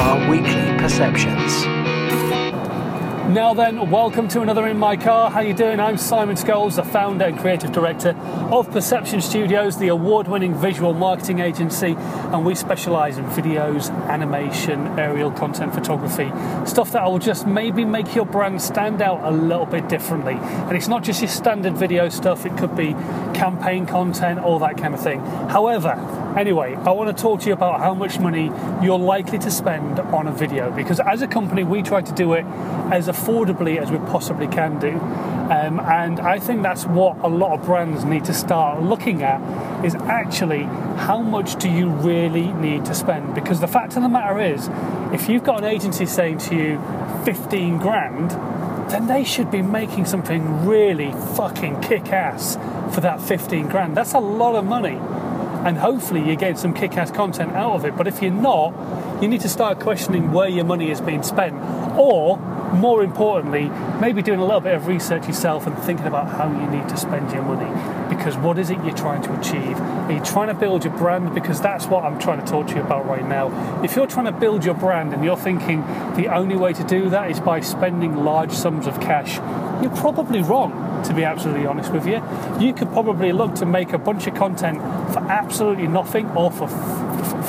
our weekly perceptions. Now then, welcome to another In My Car. How you doing? I'm Simon Scholes, the founder and creative director of Perception Studios, the award-winning visual marketing agency, and we specialise in videos, animation, aerial content photography, stuff that will just maybe make your brand stand out a little bit differently. And it's not just your standard video stuff, it could be campaign content, all that kind of thing. However, Anyway, I want to talk to you about how much money you're likely to spend on a video because as a company, we try to do it as affordably as we possibly can do. Um, and I think that's what a lot of brands need to start looking at is actually how much do you really need to spend? Because the fact of the matter is, if you've got an agency saying to you 15 grand, then they should be making something really fucking kick ass for that 15 grand. That's a lot of money and hopefully you get some kick-ass content out of it. But if you're not, you need to start questioning where your money is being spent, or more importantly, maybe doing a little bit of research yourself and thinking about how you need to spend your money. Because what is it you're trying to achieve? Are you trying to build your brand? Because that's what I'm trying to talk to you about right now. If you're trying to build your brand and you're thinking the only way to do that is by spending large sums of cash, you're probably wrong to be absolutely honest with you. You could probably look to make a bunch of content for absolutely nothing or for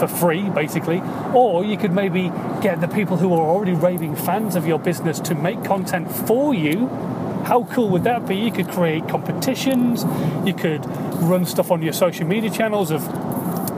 for free, basically, or you could maybe get the people who are already raving fans of your business to make content for you. How cool would that be? You could create competitions, you could run stuff on your social media channels of,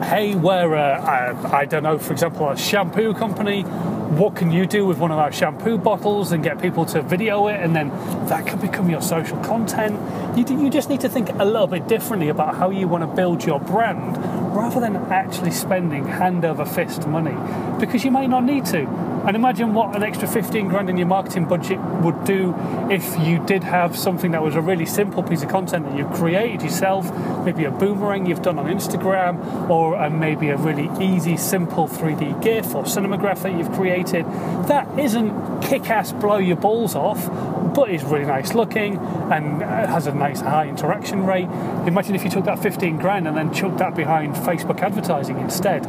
hey, we're, I don't know, for example, a shampoo company. What can you do with one of our shampoo bottles and get people to video it? And then that could become your social content. You, you just need to think a little bit differently about how you want to build your brand rather than actually spending hand over fist money because you may not need to and imagine what an extra 15 grand in your marketing budget would do if you did have something that was a really simple piece of content that you created yourself, maybe a boomerang you've done on Instagram, or a, maybe a really easy, simple 3D GIF or cinemagraph that you've created. That isn't kick ass, blow your balls off, but is really nice looking and uh, has a nice high interaction rate. Imagine if you took that 15 grand and then chucked that behind Facebook advertising instead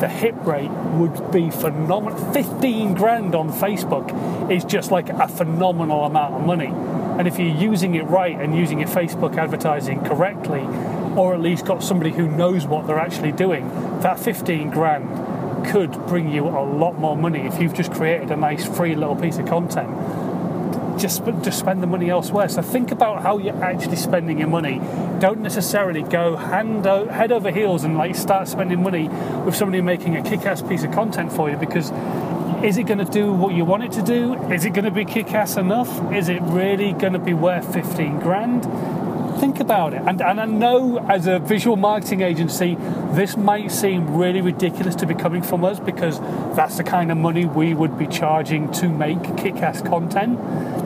the hit rate would be phenomenal. 15 grand on Facebook is just like a phenomenal amount of money. And if you're using it right and using your Facebook advertising correctly, or at least got somebody who knows what they're actually doing, that 15 grand could bring you a lot more money if you've just created a nice free little piece of content just just spend the money elsewhere. So think about how you're actually spending your money. Don't necessarily go hand o- head over heels and like start spending money with somebody making a kick-ass piece of content for you because is it going to do what you want it to do? Is it going to be kick-ass enough? Is it really going to be worth 15 grand? Think about it. And, and I know as a visual marketing agency, this might seem really ridiculous to be coming from us because that's the kind of money we would be charging to make kick ass content.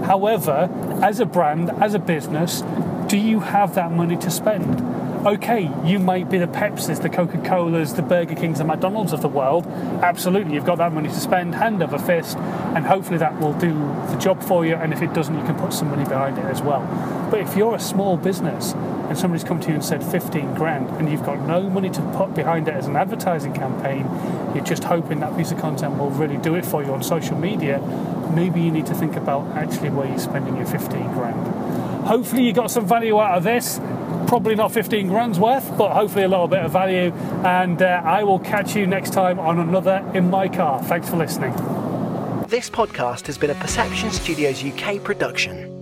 However, as a brand, as a business, do you have that money to spend? Okay, you might be the Pepsis, the Coca Colas, the Burger Kings, and McDonald's of the world. Absolutely, you've got that money to spend hand over fist, and hopefully that will do the job for you. And if it doesn't, you can put some money behind it as well. But if you're a small business and somebody's come to you and said 15 grand, and you've got no money to put behind it as an advertising campaign, you're just hoping that piece of content will really do it for you on social media, maybe you need to think about actually where you're spending your 15 grand. Hopefully, you got some value out of this probably not 15 grand's worth, but hopefully a little bit of value. And uh, I will catch you next time on another In My Car. Thanks for listening. This podcast has been a Perception Studios UK production.